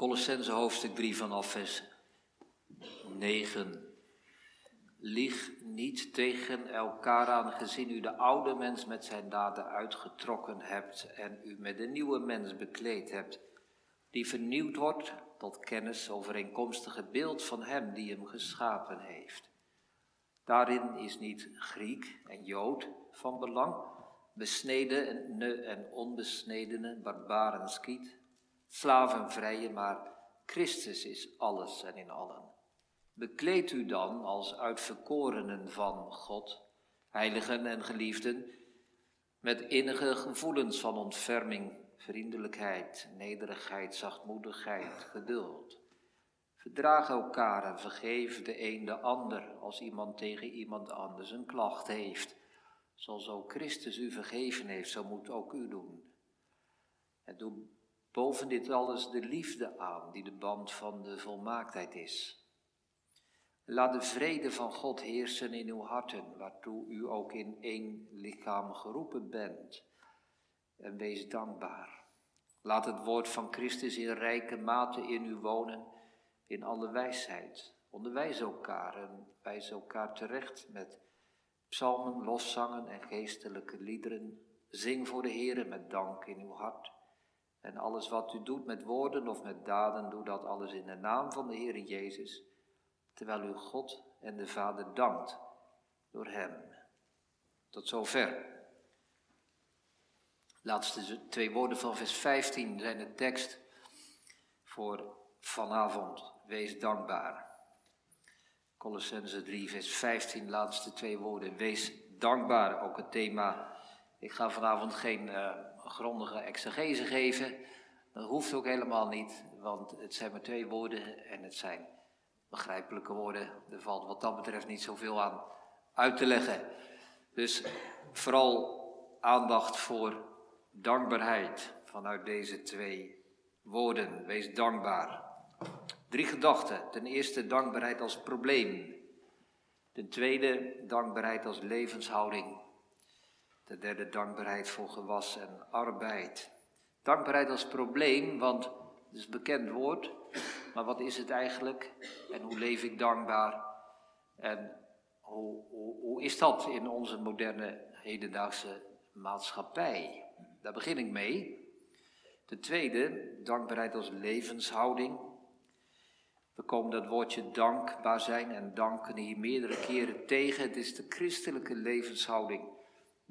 Colossense hoofdstuk 3 vanaf vers 9. Lieg niet tegen elkaar aan, gezien u de oude mens met zijn daden uitgetrokken hebt en u met de nieuwe mens bekleed hebt, die vernieuwd wordt tot kennis overeenkomstige beeld van hem die hem geschapen heeft. Daarin is niet Griek en Jood van belang, besneden en onbesnedene, barbaren, skiet, slaven, vrije, maar Christus is alles en in allen. Bekleed u dan als uitverkorenen van God, heiligen en geliefden, met innige gevoelens van ontferming, vriendelijkheid, nederigheid, zachtmoedigheid, geduld. Verdraag elkaar en vergeef de een de ander als iemand tegen iemand anders een klacht heeft. Zoals ook Christus u vergeven heeft, zo moet ook u doen. En doe boven dit alles de liefde aan, die de band van de volmaaktheid is. Laat de vrede van God heersen in uw harten, waartoe u ook in één lichaam geroepen bent. En wees dankbaar. Laat het woord van Christus in rijke mate in u wonen, in alle wijsheid. Onderwijs elkaar en wijs elkaar terecht met psalmen, loszangen en geestelijke liederen. Zing voor de Heer met dank in uw hart. En alles wat u doet met woorden of met daden, doe dat alles in de naam van de Heer Jezus terwijl u God en de Vader dankt door Hem. Tot zover. Laatste twee woorden van vers 15 zijn de tekst voor vanavond. Wees dankbaar. Colossense 3, vers 15, laatste twee woorden. Wees dankbaar, ook het thema. Ik ga vanavond geen uh, grondige exegese geven. Dat hoeft ook helemaal niet, want het zijn maar twee woorden en het zijn begrijpelijke woorden. Er valt wat dat betreft niet zoveel aan uit te leggen. Dus vooral aandacht voor dankbaarheid vanuit deze twee woorden. Wees dankbaar. Drie gedachten. Ten eerste dankbaarheid als probleem. Ten tweede dankbaarheid als levenshouding. Ten derde dankbaarheid voor gewas en arbeid. Dankbaarheid als probleem, want het is een bekend woord. Maar wat is het eigenlijk? En hoe leef ik dankbaar? En hoe, hoe, hoe is dat in onze moderne hedendaagse maatschappij? Daar begin ik mee. Ten tweede, dankbaarheid als levenshouding. We komen dat woordje dankbaar zijn en danken hier meerdere keren tegen. Het is de christelijke levenshouding.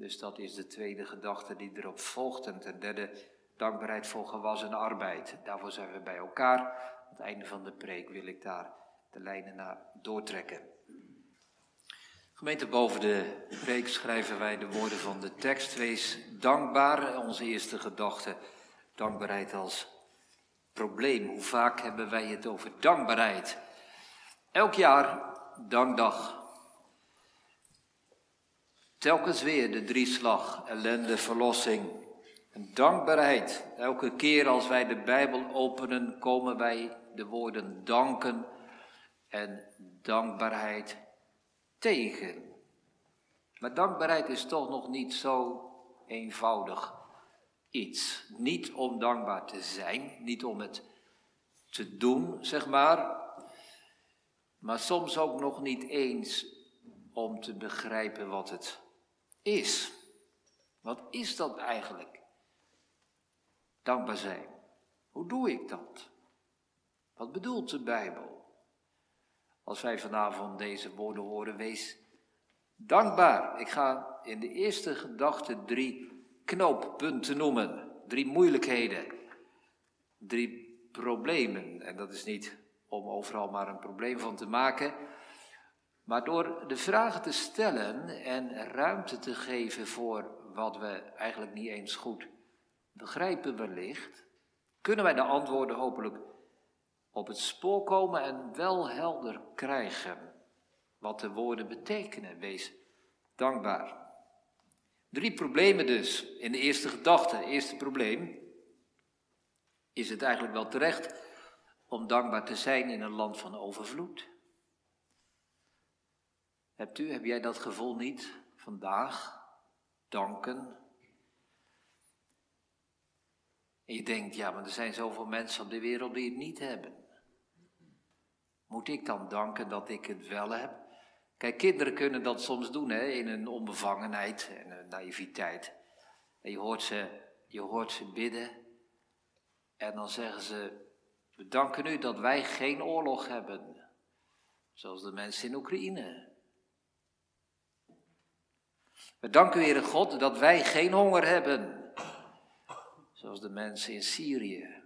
Dus dat is de tweede gedachte die erop volgt. En ten derde, dankbaarheid voor gewassen arbeid. Daarvoor zijn we bij elkaar het einde van de preek wil ik daar de lijnen naar doortrekken. Gemeente, boven de preek schrijven wij de woorden van de tekst. Wees dankbaar, onze eerste gedachte. Dankbaarheid als probleem. Hoe vaak hebben wij het over dankbaarheid? Elk jaar, dankdag. Telkens weer de drieslag, ellende, verlossing. En dankbaarheid. Elke keer als wij de Bijbel openen, komen wij de woorden danken en dankbaarheid tegen. Maar dankbaarheid is toch nog niet zo eenvoudig iets. Niet om dankbaar te zijn, niet om het te doen, zeg maar, maar soms ook nog niet eens om te begrijpen wat het is. Wat is dat eigenlijk? Dankbaar zijn. Hoe doe ik dat? Wat bedoelt de Bijbel? Als wij vanavond deze woorden horen, wees dankbaar. Ik ga in de eerste gedachte drie knooppunten noemen. Drie moeilijkheden. Drie problemen. En dat is niet om overal maar een probleem van te maken. Maar door de vragen te stellen en ruimte te geven voor wat we eigenlijk niet eens goed begrijpen wellicht, kunnen wij de antwoorden hopelijk op het spoor komen en wel helder krijgen wat de woorden betekenen. Wees dankbaar. Drie problemen dus in de eerste gedachte. Eerste probleem. Is het eigenlijk wel terecht om dankbaar te zijn in een land van overvloed? Hebt u, heb jij dat gevoel niet vandaag? Danken. En je denkt, ja, maar er zijn zoveel mensen op de wereld die het niet hebben. Moet ik dan danken dat ik het wel heb? Kijk, kinderen kunnen dat soms doen, hè, in een onbevangenheid en een naïviteit. En je hoort ze, je hoort ze bidden. En dan zeggen ze, we danken u dat wij geen oorlog hebben. Zoals de mensen in Oekraïne. We danken u, Heere God, dat wij geen honger hebben. Zoals de mensen in Syrië.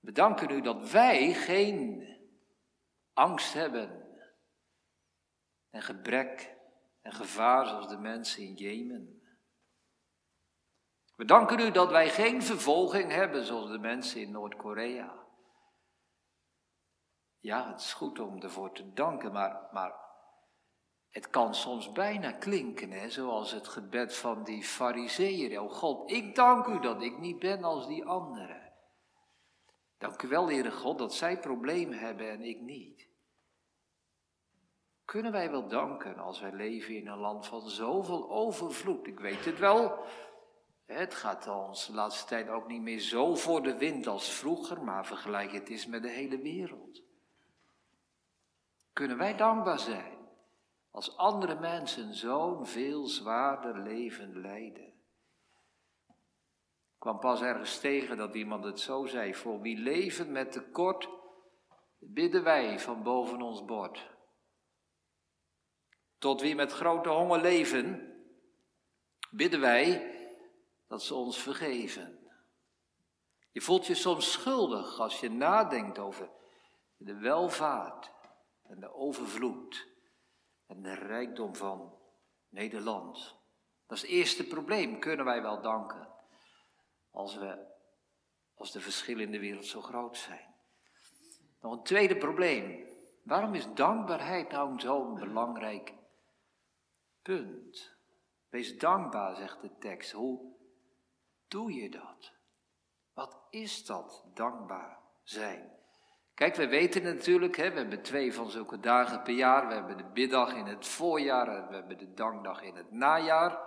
We danken u dat wij geen angst hebben. En gebrek en gevaar zoals de mensen in Jemen. We danken u dat wij geen vervolging hebben zoals de mensen in Noord-Korea. Ja, het is goed om ervoor te danken, maar, maar het kan soms bijna klinken, hè, zoals het gebed van die fariseeën. O God, ik dank u dat ik niet ben als die anderen. Dank u wel, Heere God, dat zij problemen hebben en ik niet. Kunnen wij wel danken als wij leven in een land van zoveel overvloed? Ik weet het wel. Het gaat ons de laatste tijd ook niet meer zo voor de wind als vroeger, maar vergelijk het eens met de hele wereld. Kunnen wij dankbaar zijn als andere mensen zo'n veel zwaarder leven leiden? Ik kwam pas ergens tegen dat iemand het zo zei: Voor wie leven met tekort, bidden wij van boven ons bord. Tot wie met grote honger leven, bidden wij dat ze ons vergeven. Je voelt je soms schuldig als je nadenkt over de welvaart en de overvloed en de rijkdom van Nederland. Dat is het eerste probleem. Kunnen wij wel danken als, we, als de verschillen in de wereld zo groot zijn? Nog een tweede probleem. Waarom is dankbaarheid nou zo'n belangrijk punt? Wees dankbaar, zegt de tekst. Hoe doe je dat? Wat is dat dankbaar zijn? Kijk, we weten natuurlijk, hè, we hebben twee van zulke dagen per jaar. We hebben de biddag in het voorjaar en we hebben de dankdag in het najaar.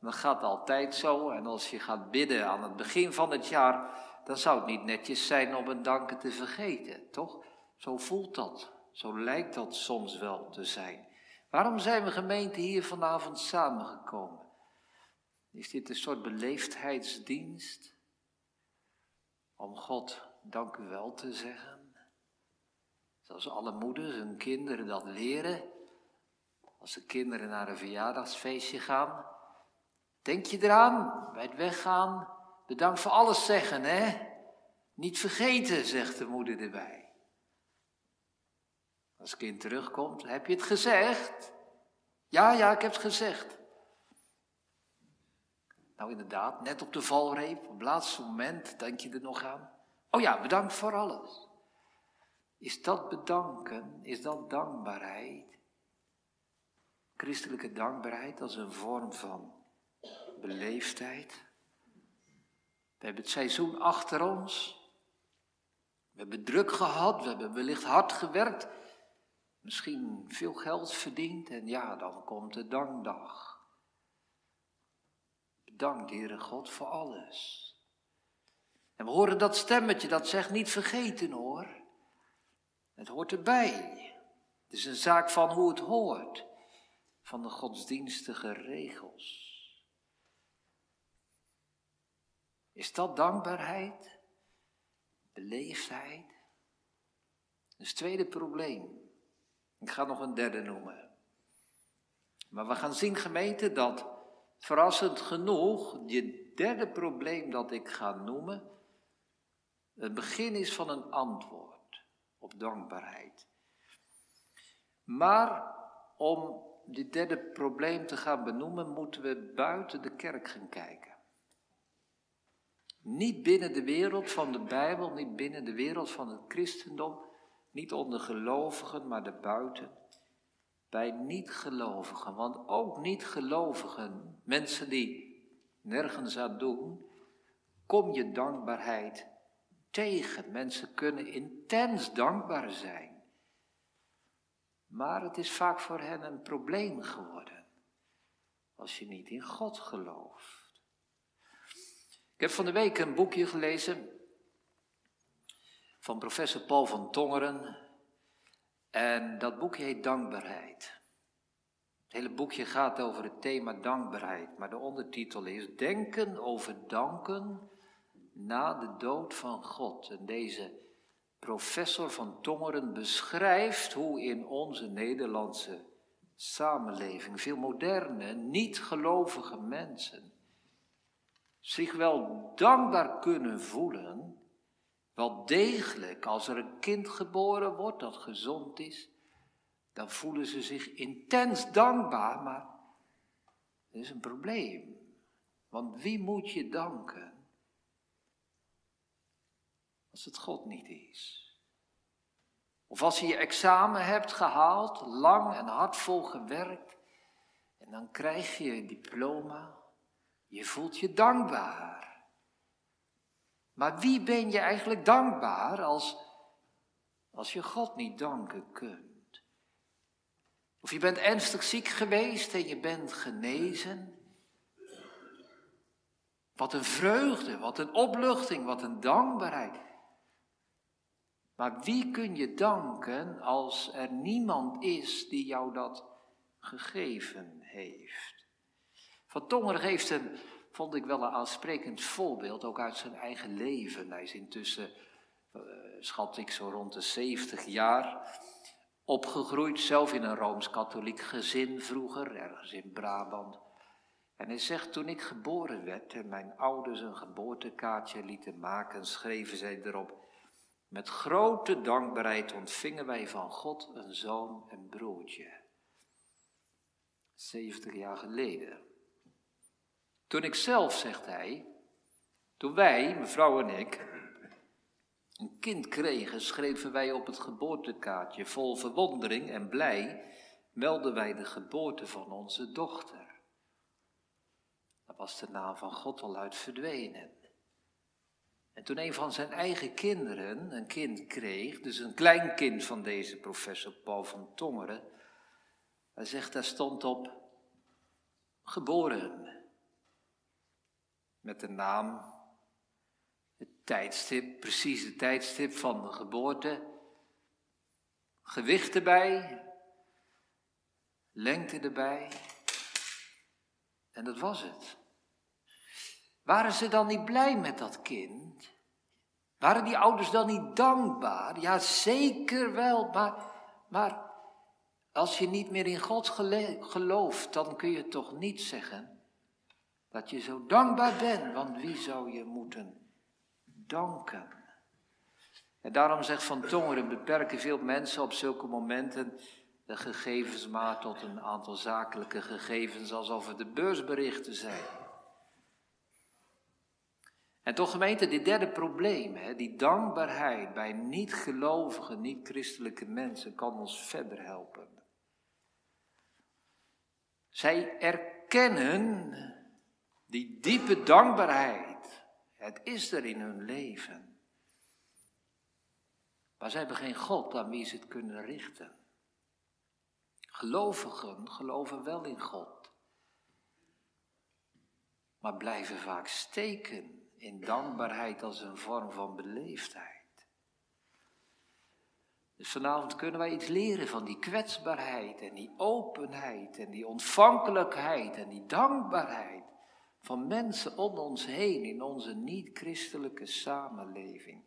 Dat gaat altijd zo. En als je gaat bidden aan het begin van het jaar, dan zou het niet netjes zijn om een danken te vergeten, toch? Zo voelt dat. Zo lijkt dat soms wel te zijn. Waarom zijn we gemeente hier vanavond samengekomen? Is dit een soort beleefdheidsdienst? Om God dank u wel te zeggen? Zoals alle moeders hun kinderen dat leren. Als de kinderen naar een verjaardagsfeestje gaan. Denk je eraan, bij het weggaan, bedankt voor alles zeggen, hè? Niet vergeten, zegt de moeder erbij. Als het kind terugkomt, heb je het gezegd? Ja, ja, ik heb het gezegd. Nou inderdaad, net op de valreep, op het laatste moment denk je er nog aan. Oh ja, bedankt voor alles. Is dat bedanken, is dat dankbaarheid? Christelijke dankbaarheid als een vorm van beleefdheid. We hebben het seizoen achter ons. We hebben druk gehad, we hebben wellicht hard gewerkt. Misschien veel geld verdiend en ja, dan komt de dankdag. Dank, Heere God, voor alles. En we horen dat stemmetje dat zegt niet vergeten hoor. Het hoort erbij. Het is een zaak van hoe het hoort. Van de godsdienstige regels. Is dat dankbaarheid? Beleefdheid? Het tweede probleem. Ik ga nog een derde noemen. Maar we gaan zien, gemeente, dat verrassend genoeg, je derde probleem dat ik ga noemen, het begin is van een antwoord op dankbaarheid. Maar om dit derde probleem te gaan benoemen, moeten we buiten de kerk gaan kijken. Niet binnen de wereld van de Bijbel, niet binnen de wereld van het christendom, niet onder gelovigen, maar daarbuiten bij niet-gelovigen. Want ook niet-gelovigen, mensen die nergens aan doen, kom je dankbaarheid tegen. Mensen kunnen intens dankbaar zijn. Maar het is vaak voor hen een probleem geworden. Als je niet in God gelooft. Ik heb van de week een boekje gelezen van professor Paul van Tongeren. En dat boekje heet Dankbaarheid. Het hele boekje gaat over het thema dankbaarheid, maar de ondertitel is Denken over danken na de dood van God. En deze professor van Tongeren beschrijft hoe in onze Nederlandse samenleving veel moderne, niet-gelovige mensen zich wel dankbaar kunnen voelen, wel degelijk als er een kind geboren wordt dat gezond is, dan voelen ze zich intens dankbaar, maar er is een probleem. Want wie moet je danken als het God niet is? Of als je je examen hebt gehaald, lang en hardvol gewerkt, en dan krijg je een diploma, je voelt je dankbaar. Maar wie ben je eigenlijk dankbaar als, als je God niet danken kunt? Of je bent ernstig ziek geweest en je bent genezen. Wat een vreugde, wat een opluchting, wat een dankbaarheid. Maar wie kun je danken als er niemand is die jou dat gegeven heeft? Van Tonger geeft een, vond ik wel een aansprekend voorbeeld, ook uit zijn eigen leven. Hij is intussen, uh, schat ik, zo rond de 70 jaar opgegroeid, zelf in een rooms-katholiek gezin vroeger, ergens in Brabant. En hij zegt, toen ik geboren werd en mijn ouders een geboortekaartje lieten maken, schreven zij erop, met grote dankbaarheid ontvingen wij van God een zoon en broertje. 70 jaar geleden. Toen ik zelf, zegt hij, toen wij, mevrouw en ik, een kind kregen, schreven wij op het geboortekaartje vol verwondering en blij, melden wij de geboorte van onze dochter. Daar was de naam van God al uit verdwenen. En toen een van zijn eigen kinderen een kind kreeg, dus een kleinkind van deze professor Paul van Tongeren, hij zegt, daar stond op geboren. Met de naam, het tijdstip, precies het tijdstip van de geboorte, gewicht erbij, lengte erbij. En dat was het. Waren ze dan niet blij met dat kind? Waren die ouders dan niet dankbaar? Ja, zeker wel, maar, maar als je niet meer in God gelooft, dan kun je toch niet zeggen dat je zo dankbaar bent, want wie zou je moeten danken? En daarom zegt Van Tongeren, beperken veel mensen op zulke momenten de gegevens maar tot een aantal zakelijke gegevens, alsof het de beursberichten zijn. En toch gemeente, dit derde probleem, hè, die dankbaarheid bij niet-gelovige, niet-christelijke mensen, kan ons verder helpen. Zij erkennen die diepe dankbaarheid. Het is er in hun leven. Maar zij hebben geen God aan wie ze het kunnen richten. Gelovigen geloven wel in God, maar blijven vaak steken in dankbaarheid als een vorm van beleefdheid. Dus vanavond kunnen wij iets leren van die kwetsbaarheid en die openheid en die ontvankelijkheid en die dankbaarheid van mensen om ons heen in onze niet-christelijke samenleving.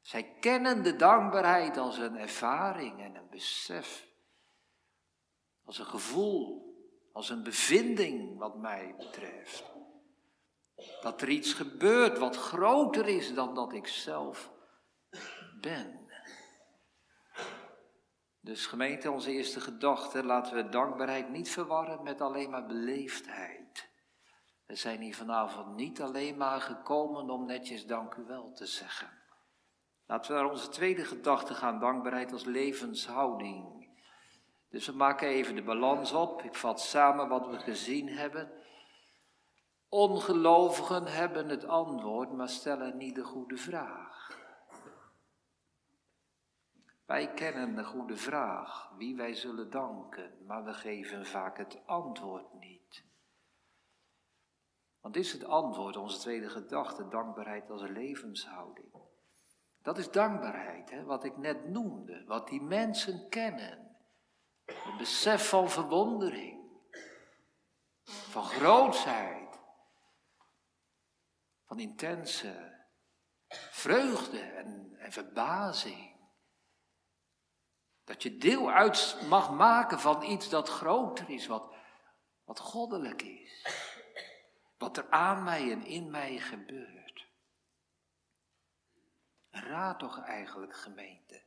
Zij kennen de dankbaarheid als een ervaring en een besef, als een gevoel, als een bevinding wat mij betreft. Dat er iets gebeurt wat groter is dan dat ik zelf ben. Dus gemeente, onze eerste gedachte, laten we dankbaarheid niet verwarren met alleen maar beleefdheid. We zijn hier vanavond niet alleen maar gekomen om netjes dank u wel te zeggen. Laten we naar onze tweede gedachte gaan, dankbaarheid als levenshouding. Dus we maken even de balans op. Ik vat samen wat we gezien hebben. Ongelovigen hebben het antwoord, maar stellen niet de goede vraag. Wij kennen de goede vraag, wie wij zullen danken, maar we geven vaak het antwoord niet. Want is het antwoord, onze tweede gedachte, dankbaarheid als levenshouding. Dat is dankbaarheid, hè, wat ik net noemde, wat die mensen kennen. Een besef van verwondering, van grootheid, van intense vreugde en, en verbazing. Dat je deel uit mag maken van iets dat groter is, wat, wat goddelijk is. Wat er aan mij en in mij gebeurt. Raad toch eigenlijk, gemeente,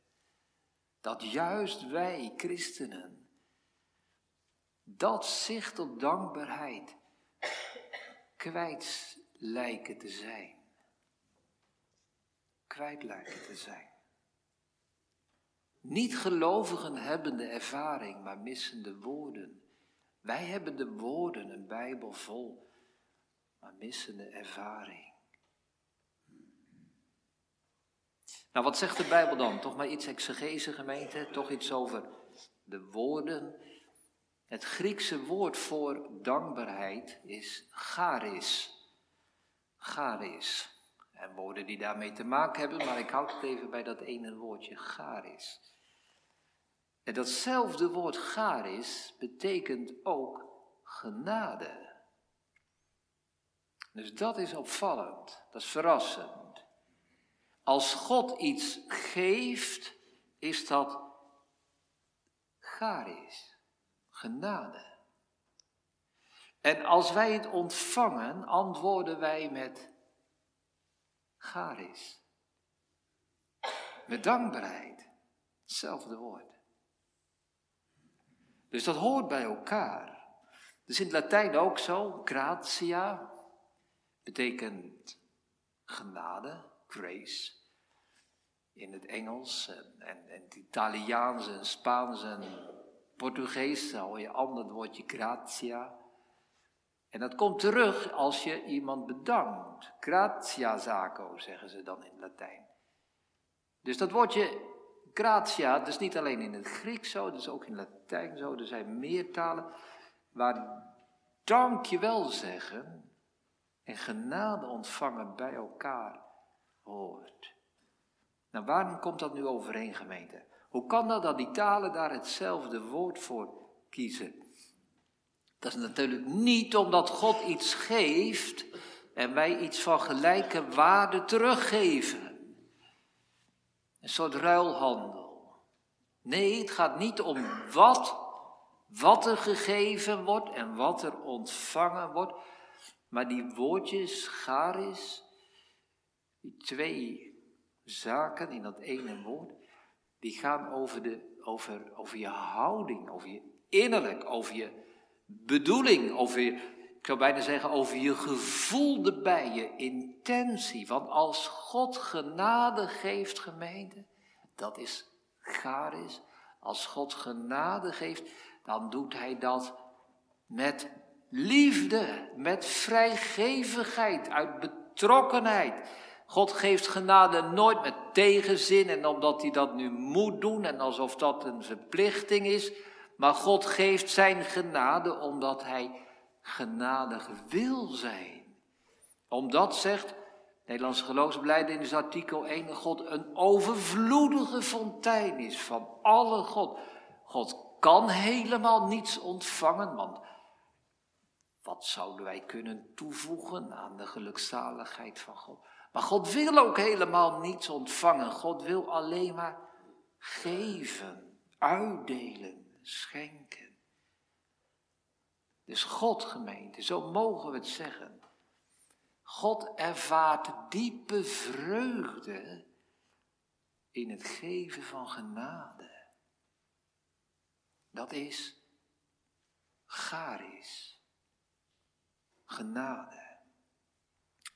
dat juist wij christenen dat zicht op dankbaarheid kwijt lijken te zijn. Kwijt lijken te zijn. Niet-gelovigen hebben de ervaring, maar missen de woorden. Wij hebben de woorden, een Bijbel vol, maar missen de ervaring. Nou, wat zegt de Bijbel dan? Toch maar iets exegese gemeente, toch iets over de woorden. Het Griekse woord voor dankbaarheid is charis. Charis. En woorden die daarmee te maken hebben, maar ik houd het even bij dat ene woordje charis. En datzelfde woord charis betekent ook genade. Dus dat is opvallend, dat is verrassend. Als God iets geeft, is dat charis, genade. En als wij het ontvangen, antwoorden wij met charis. Met dankbaarheid. Hetzelfde woord. Dus dat hoort bij elkaar. Dus in het Latijn ook zo, gratia betekent genade, grace. In het Engels en, en, het Italiaans en Spaans en Portugees hoor je ander woordje gratia. En dat komt terug als je iemand bedankt. Gratia zaco zeggen ze dan in Latijn. Dus dat woordje gratia, dat is niet alleen in het Grieks zo, dat is ook in Latijn zo. Er zijn meer talen waar dankjewel zeggen en genade ontvangen bij elkaar hoort. Nou, waarom komt dat nu overeen, gemeente? Hoe kan dat dat die talen daar hetzelfde woord voor kiezen? Dat is natuurlijk niet omdat God iets geeft en wij iets van gelijke waarde teruggeven. Een soort ruilhandel. Nee, het gaat niet om wat, wat er gegeven wordt en wat er ontvangen wordt. Maar die woordjes, garis, die twee zaken in dat ene woord, die gaan over, de, over, over je houding, over je innerlijk, over je bedoeling, over ik zou bijna zeggen, over je gevoel erbij, je intentie. Want als God genade geeft, gemeente, dat is garis. Als God genade geeft, dan doet Hij dat met liefde, met vrijgevigheid, uit betrokkenheid. God geeft genade nooit met tegenzin en omdat hij dat nu moet doen en alsof dat een verplichting is. Maar God geeft zijn genade omdat hij genadig wil zijn. Omdat, zegt Nederlandse geloofsbeleid is artikel 1, God een overvloedige fontein is van alle God. God kan helemaal niets ontvangen, want wat zouden wij kunnen toevoegen aan de gelukzaligheid van God? Maar God wil ook helemaal niets ontvangen. God wil alleen maar geven, uitdelen, schenken. Dus God, gemeente, zo mogen we het zeggen. God ervaart diepe vreugde in het geven van genade. Dat is charis. Genade.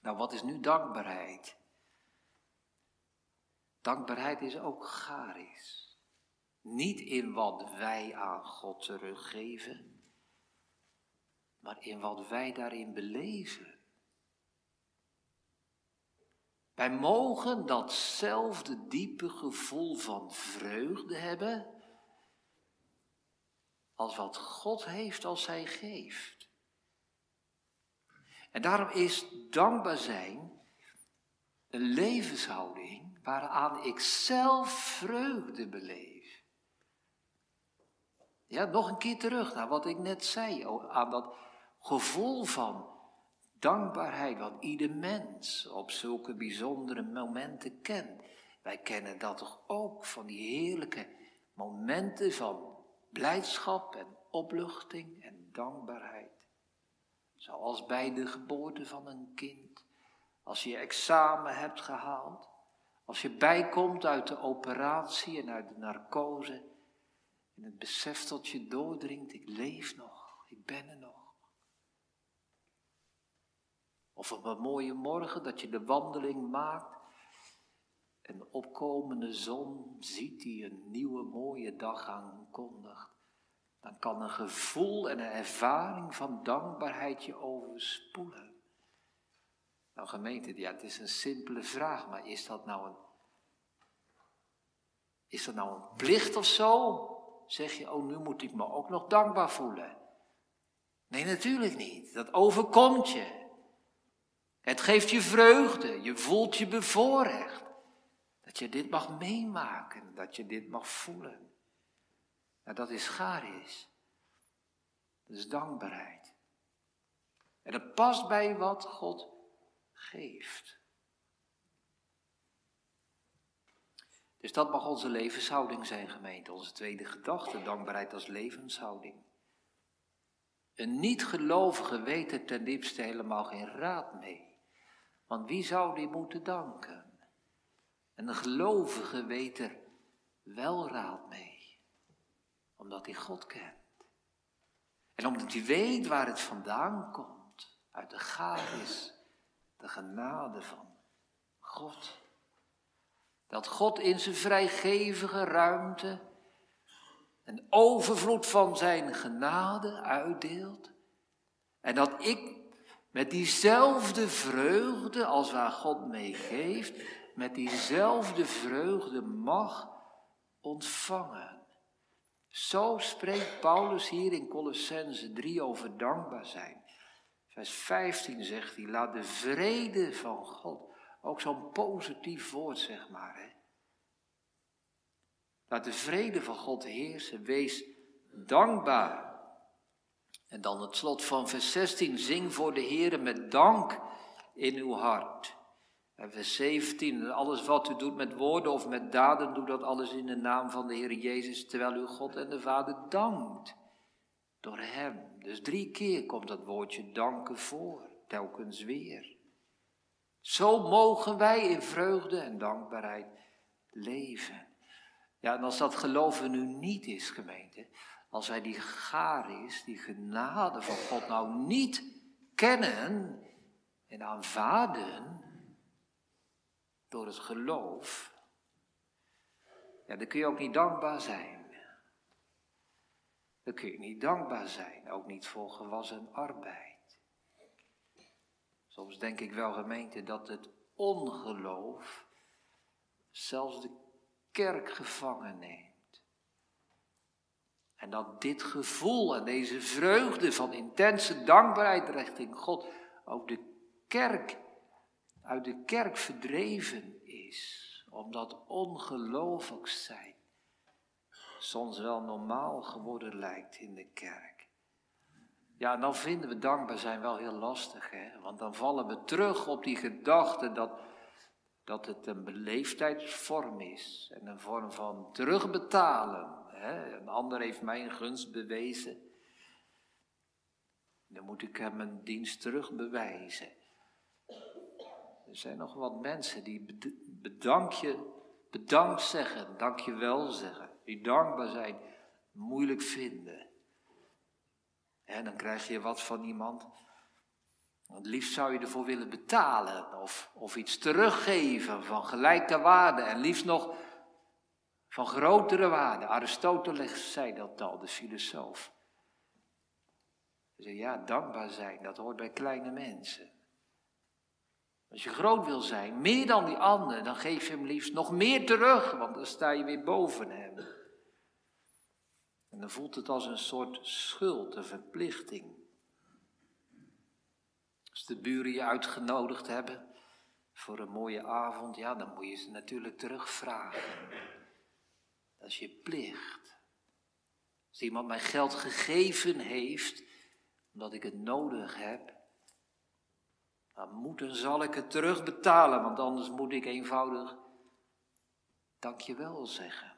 Nou, wat is nu dankbaarheid? Dankbaarheid is ook charis. Niet in wat wij aan God teruggeven maar in wat wij daarin beleven. Wij mogen datzelfde diepe gevoel van vreugde hebben als wat God heeft als Hij geeft. En daarom is dankbaar zijn een levenshouding waaraan ik zelf vreugde beleef. Ja, nog een keer terug naar wat ik net zei, aan dat gevoel van dankbaarheid wat ieder mens op zulke bijzondere momenten kent. Wij kennen dat toch ook van die heerlijke momenten van blijdschap en opluchting en dankbaarheid. Zoals bij de geboorte van een kind, als je examen hebt gehaald, als je bijkomt uit de operatie en uit de narcose en het besef tot je doordringt, ik leef nog, ik ben er nog. Of op een mooie morgen dat je de wandeling maakt en de opkomende zon ziet die een nieuwe mooie dag aankondigt. Dan kan een gevoel en een ervaring van dankbaarheid je overspoelen. Nou gemeente, ja, het is een simpele vraag, maar is dat nou een, is dat nou een plicht of zo? Zeg je, oh nu moet ik me ook nog dankbaar voelen. Nee, natuurlijk niet. Dat overkomt je. Het geeft je vreugde, je voelt je bevoorrecht. Dat je dit mag meemaken, dat je dit mag voelen. Nou, dat is charis. Dat is dankbaarheid. En dat past bij wat God geeft. Dus dat mag onze levenshouding zijn, gemeente. Onze tweede gedachte, dankbaarheid als levenshouding. Een niet-gelovige weet er ten diepste helemaal geen raad mee. Want wie zou die moeten danken? En een gelovige weet er wel raad mee, omdat hij God kent. En omdat hij weet waar het vandaan komt, uit de gaaf de genade van God. Dat God in zijn vrijgevige ruimte een overvloed van zijn genade uitdeelt. En dat ik met diezelfde vreugde als waar God mee geeft, met diezelfde vreugde mag ontvangen. Zo spreekt Paulus hier in Colossense 3 over dankbaar zijn. Vers 15 zegt hij, laat de vrede van God, ook zo'n positief woord zeg maar. Hè? Laat de vrede van God heersen, wees dankbaar. En dan het slot van vers 16, zing voor de Heer met dank in uw hart. En vers 17, alles wat u doet met woorden of met daden, doe dat alles in de naam van de Heer Jezus, terwijl u God en de Vader dankt. Door Hem. Dus drie keer komt dat woordje danken voor, telkens weer. Zo mogen wij in vreugde en dankbaarheid leven. Ja, en als dat geloven nu niet is, gemeente, als wij die is, die genade van God nou niet kennen en aanvaarden door het geloof, ja, dan kun je ook niet dankbaar zijn. Dan kun je niet dankbaar zijn, ook niet voor gewassen arbeid. Soms denk ik wel, gemeente, dat het ongeloof zelfs de kerk gevangen neemt. En dat dit gevoel en deze vreugde van intense dankbaarheid richting God ook de kerk, uit de kerk verdreven is. Omdat ongelooflijk zijn soms wel normaal geworden lijkt in de kerk. Ja, dan vinden we dankbaar zijn wel heel lastig, hè? want dan vallen we terug op die gedachte dat, dat het een beleefdheidsvorm is en een vorm van terugbetalen een ander heeft mij een gunst bewezen. Dan moet ik hem een dienst terug bewijzen. Er zijn nog wat mensen die bedank je, bedankt zeggen, dank je wel zeggen, die dankbaar zijn, moeilijk vinden. En dan krijg je wat van iemand. Het liefst zou je ervoor willen betalen of, of iets teruggeven van gelijke waarde. En liefst nog van grotere waarde. Aristoteles zei dat al, de filosoof. Hij zei, ja, dankbaar zijn, dat hoort bij kleine mensen. Als je groot wil zijn, meer dan die anderen, dan geef je hem liefst nog meer terug, want dan sta je weer boven hem. En dan voelt het als een soort schuld, een verplichting. Als de buren je uitgenodigd hebben voor een mooie avond, ja, dan moet je ze natuurlijk terugvragen. Dat is je plicht. Als iemand mij geld gegeven heeft, omdat ik het nodig heb, dan moet en zal ik het terugbetalen, want anders moet ik eenvoudig dankjewel zeggen.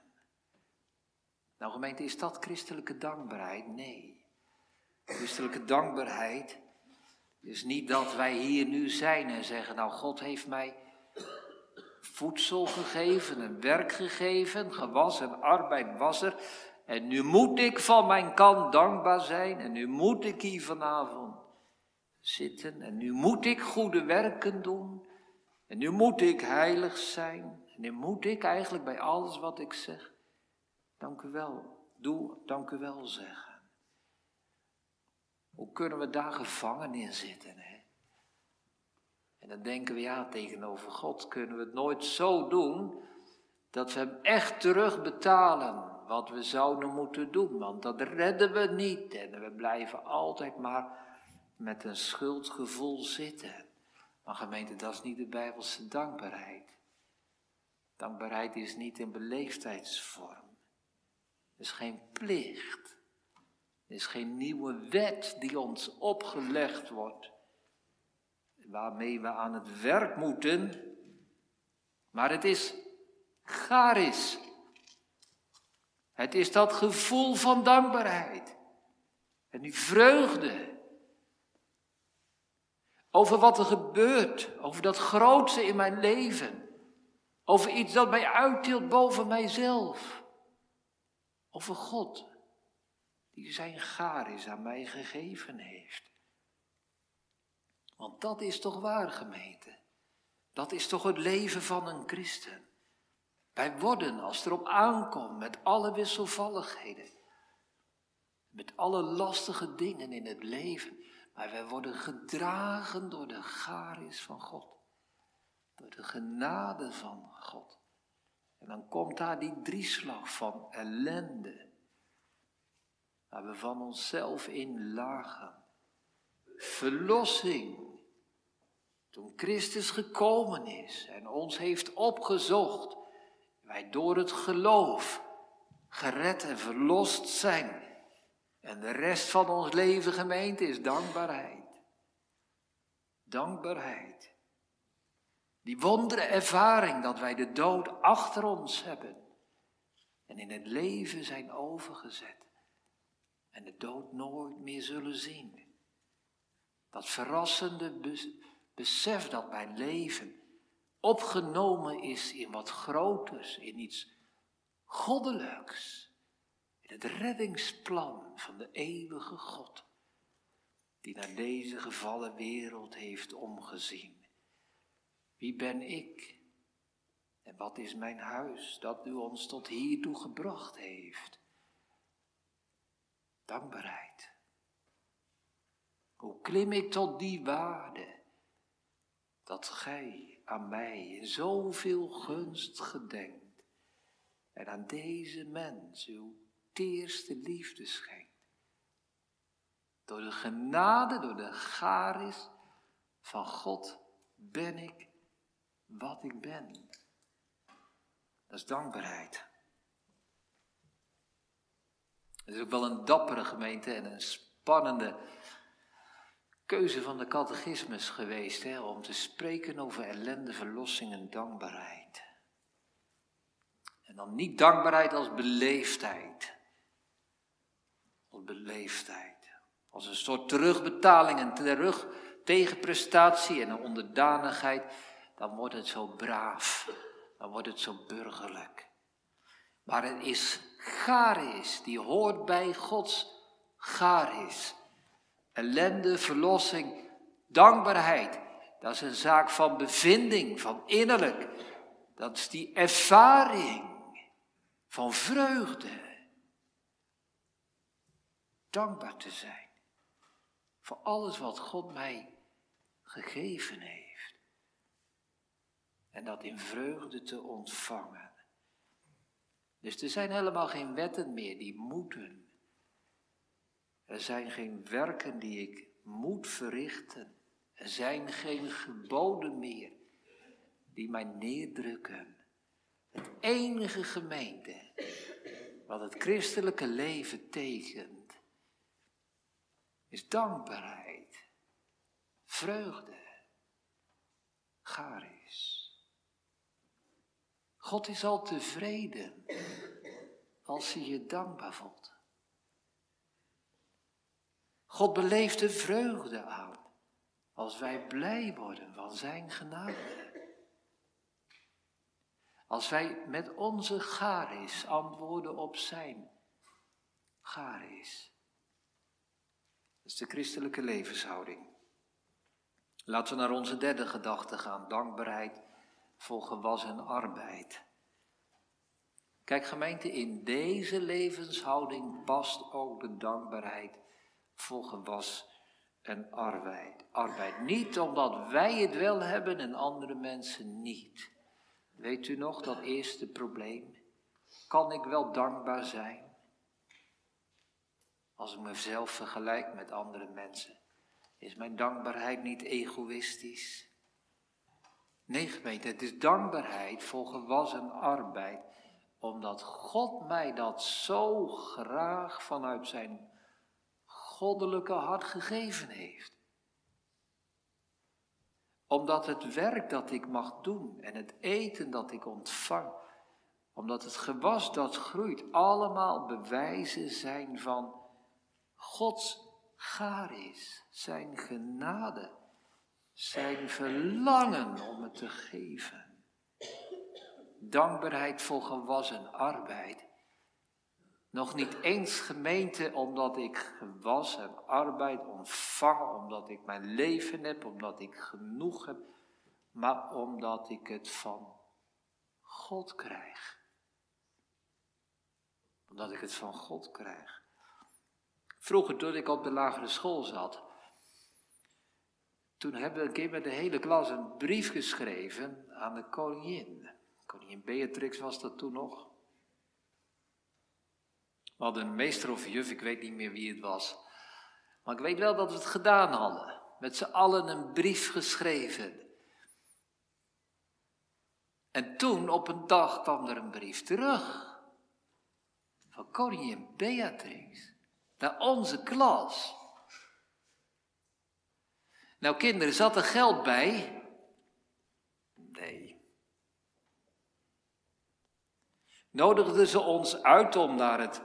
Nou gemeente, is dat christelijke dankbaarheid? Nee. Christelijke dankbaarheid is niet dat wij hier nu zijn en zeggen, nou God heeft mij voedsel gegeven, een werk gegeven, gewas en arbeid was er. En nu moet ik van mijn kant dankbaar zijn en nu moet ik hier vanavond zitten en nu moet ik goede werken doen en nu moet ik heilig zijn en nu moet ik eigenlijk bij alles wat ik zeg, dank u wel, doe dank u wel zeggen. Hoe kunnen we daar gevangen in zitten? Hè? En dan denken we, ja, tegenover God kunnen we het nooit zo doen dat we hem echt terugbetalen wat we zouden moeten doen. Want dat redden we niet en we blijven altijd maar met een schuldgevoel zitten. Maar gemeente, dat is niet de Bijbelse dankbaarheid. Dankbaarheid is niet een beleefdheidsvorm. Het is geen plicht. Het is geen nieuwe wet die ons opgelegd wordt, waarmee we aan het werk moeten, maar het is charis. Het is dat gevoel van dankbaarheid en die vreugde over wat er gebeurt, over dat grootste in mijn leven, over iets dat mij uittilt boven mijzelf, over God die zijn garis aan mij gegeven heeft. Want dat is toch waar, gemeente? Dat is toch het leven van een christen? Wij worden, als het erop aankomt, met alle wisselvalligheden, met alle lastige dingen in het leven, maar wij worden gedragen door de garis van God, door de genade van God. En dan komt daar die drieslag van ellende, waar we van onszelf in lagen. Verlossing. Toen Christus gekomen is en ons heeft opgezocht, wij door het geloof gered en verlost zijn. En de rest van ons leven, gemeente, is dankbaarheid. Dankbaarheid. Die wondere ervaring dat wij de dood achter ons hebben en in het leven zijn overgezet en de dood nooit meer zullen zien. Dat verrassende besef dat mijn leven opgenomen is in wat groters, in iets goddelijks. In het reddingsplan van de eeuwige God, die naar deze gevallen wereld heeft omgezien. Wie ben ik? En wat is mijn huis dat u ons tot hiertoe gebracht heeft? Dankbaarheid. Hoe klim ik tot die waarde dat gij aan mij in zoveel gunst gedenkt en aan deze mens uw teerste liefde schenkt. Door de genade, door de garis van God ben ik wat ik ben. Dat is dankbaarheid. Het is ook wel een dappere gemeente en een spannende keuze van de catechismus geweest hè, om te spreken over ellende, verlossing en dankbaarheid. En dan niet dankbaarheid als beleefdheid. Als beleefdheid. Als een soort terugbetaling en terug tegenprestatie en een onderdanigheid. Dan wordt het zo braaf. Dan wordt het zo burgerlijk. Maar het is garis, die hoort bij Gods garis. Ellende, verlossing, dankbaarheid. Dat is een zaak van bevinding, van innerlijk. Dat is die ervaring van vreugde. Dankbaar te zijn voor alles wat God mij gegeven heeft. En dat in vreugde te ontvangen. Dus er zijn helemaal geen wetten meer die moeten. Er zijn geen werken die ik moet verrichten Er zijn geen geboden meer die mij neerdrukken. Het enige gemeente wat het christelijke leven tekent, is dankbaarheid, vreugde, charis. God is al tevreden als hij je dankbaar voelt. God beleeft de vreugde aan als wij blij worden van zijn genade. Als wij met onze garis antwoorden op zijn garis. Dat is de christelijke levenshouding. Laten we naar onze derde gedachte gaan, dankbaarheid voor gewassen arbeid. Kijk gemeente, in deze levenshouding past ook de dankbaarheid voor gewas en arbeid. arbeid. Niet omdat wij het wel hebben en andere mensen niet. Weet u nog dat eerste probleem? Kan ik wel dankbaar zijn? Als ik mezelf vergelijk met andere mensen, is mijn dankbaarheid niet egoïstisch? Nee, gemeente, het is dankbaarheid voor gewassen arbeid, omdat God mij dat zo graag vanuit zijn goddelijke hart gegeven heeft. Omdat het werk dat ik mag doen en het eten dat ik ontvang, omdat het gewas dat groeit, allemaal bewijzen zijn van Gods garis, zijn genade, zijn verlangen om het te geven. Dankbaarheid voor gewassen arbeid nog niet eens gemeente omdat ik gewas en arbeid ontvang, omdat ik mijn leven heb, omdat ik genoeg heb, maar omdat ik het van God krijg. Omdat ik het van God krijg. Vroeger, toen ik op de lagere school zat, toen hebben we een keer met de hele klas een brief geschreven aan de koningin. Koningin Beatrix was dat toen nog. We hadden een meester of juf, ik weet niet meer wie het was. Maar ik weet wel dat we het gedaan hadden. Met z'n allen een brief geschreven. En toen op een dag kwam er een brief terug. Van koningin Beatrix. Naar onze klas. Nou kinderen, zat er geld bij? Nee. Nodigden ze ons uit om naar het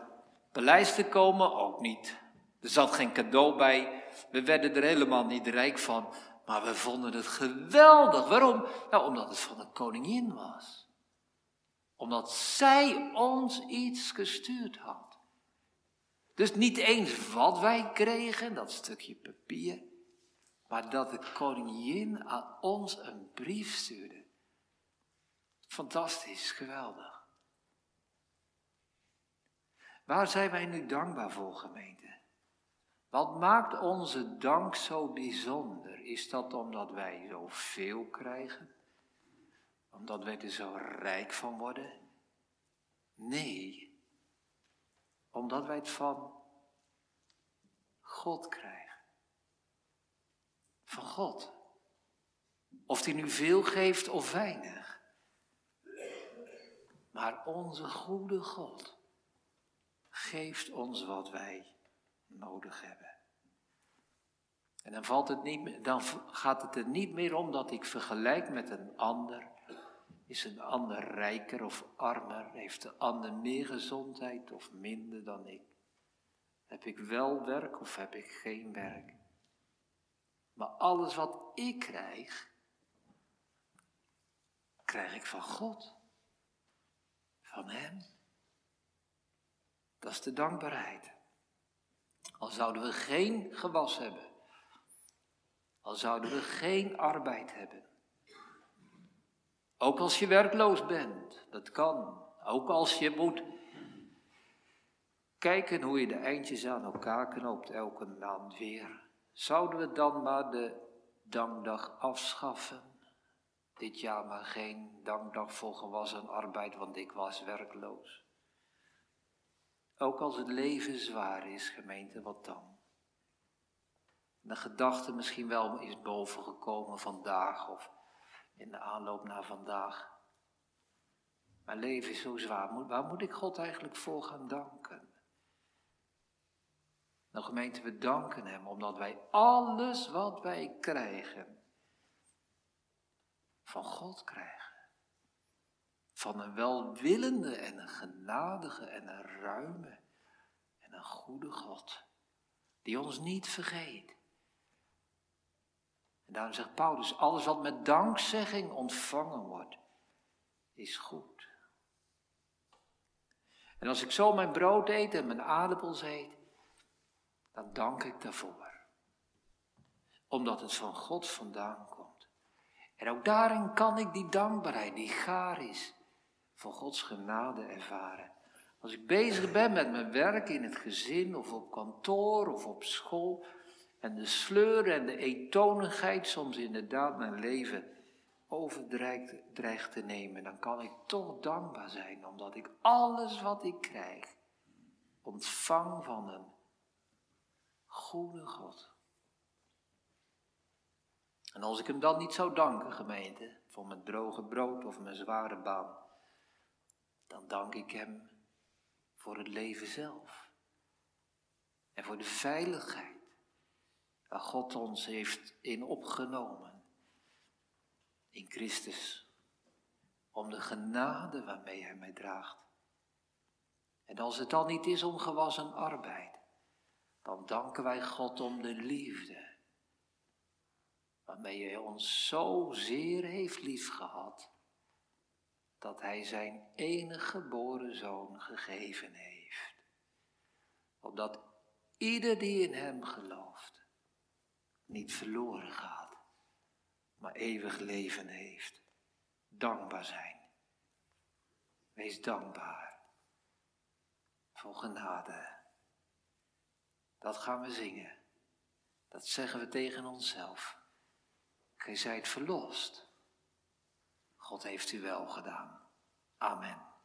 Paleis te komen ook niet. Er zat geen cadeau bij. We werden er helemaal niet rijk van. Maar we vonden het geweldig. Waarom? Nou, omdat het van de koningin was. Omdat zij ons iets gestuurd had. Dus niet eens wat wij kregen, dat stukje papier. Maar dat de koningin aan ons een brief stuurde. Fantastisch, geweldig. Waar zijn wij nu dankbaar voor, gemeente? Wat maakt onze dank zo bijzonder? Is dat omdat wij zoveel krijgen? Omdat wij er zo rijk van worden? Nee, omdat wij het van God krijgen. Van God. Of hij nu veel geeft of weinig. Maar onze goede God geeft ons wat wij nodig hebben. En dan, valt het niet, dan gaat het er niet meer om dat ik vergelijk met een ander. Is een ander rijker of armer? Heeft de ander meer gezondheid of minder dan ik? Heb ik wel werk of heb ik geen werk? Maar alles wat ik krijg, krijg ik van God. Van Hem. Dat is de dankbaarheid. Al zouden we geen gewas hebben. Al zouden we geen arbeid hebben. Ook als je werkloos bent, dat kan. Ook als je moet kijken hoe je de eindjes aan elkaar knoopt elke maand weer. Zouden we dan maar de dankdag afschaffen? Dit jaar maar geen dankdag voor gewassen arbeid, want ik was werkloos. Ook als het leven zwaar is, gemeente, wat dan? de gedachte misschien wel is bovengekomen vandaag of in de aanloop naar vandaag. Mijn leven is zo zwaar. Waar moet ik God eigenlijk voor gaan danken? Nou gemeente, we danken Hem omdat wij alles wat wij krijgen van God krijgen. Van een welwillende en een genadige en een ruime en een goede God. Die ons niet vergeet. En daarom zegt Paulus, alles wat met dankzegging ontvangen wordt, is goed. En als ik zo mijn brood eet en mijn aardappels eet, dan dank ik daarvoor. Omdat het van God vandaan komt. En ook daarin kan ik die dankbaarheid, die gaar is, van Gods genade ervaren. Als ik bezig ben met mijn werk in het gezin of op kantoor of op school en de sleur en de eentonigheid soms inderdaad mijn leven overdreigt te nemen, dan kan ik toch dankbaar zijn omdat ik alles wat ik krijg ontvang van een goede God. En als ik hem dan niet zou danken, gemeente, voor mijn droge brood of mijn zware baan, dan dank ik hem voor het leven zelf. En voor de veiligheid waar God ons heeft in opgenomen. In Christus. Om de genade waarmee Hij mij draagt. En als het dan niet is om gewassen arbeid, dan danken wij God om de liefde. Waarmee Hij ons zo zeer heeft liefgehad, dat Hij Zijn enige geboren Zoon gegeven heeft. Opdat ieder die in Hem gelooft, niet verloren gaat, maar eeuwig leven heeft. Dankbaar zijn. Wees dankbaar voor genade. Dat gaan we zingen. Dat zeggen we tegen onszelf. Gij zijt verlost. God heeft u wel gedaan. Amen.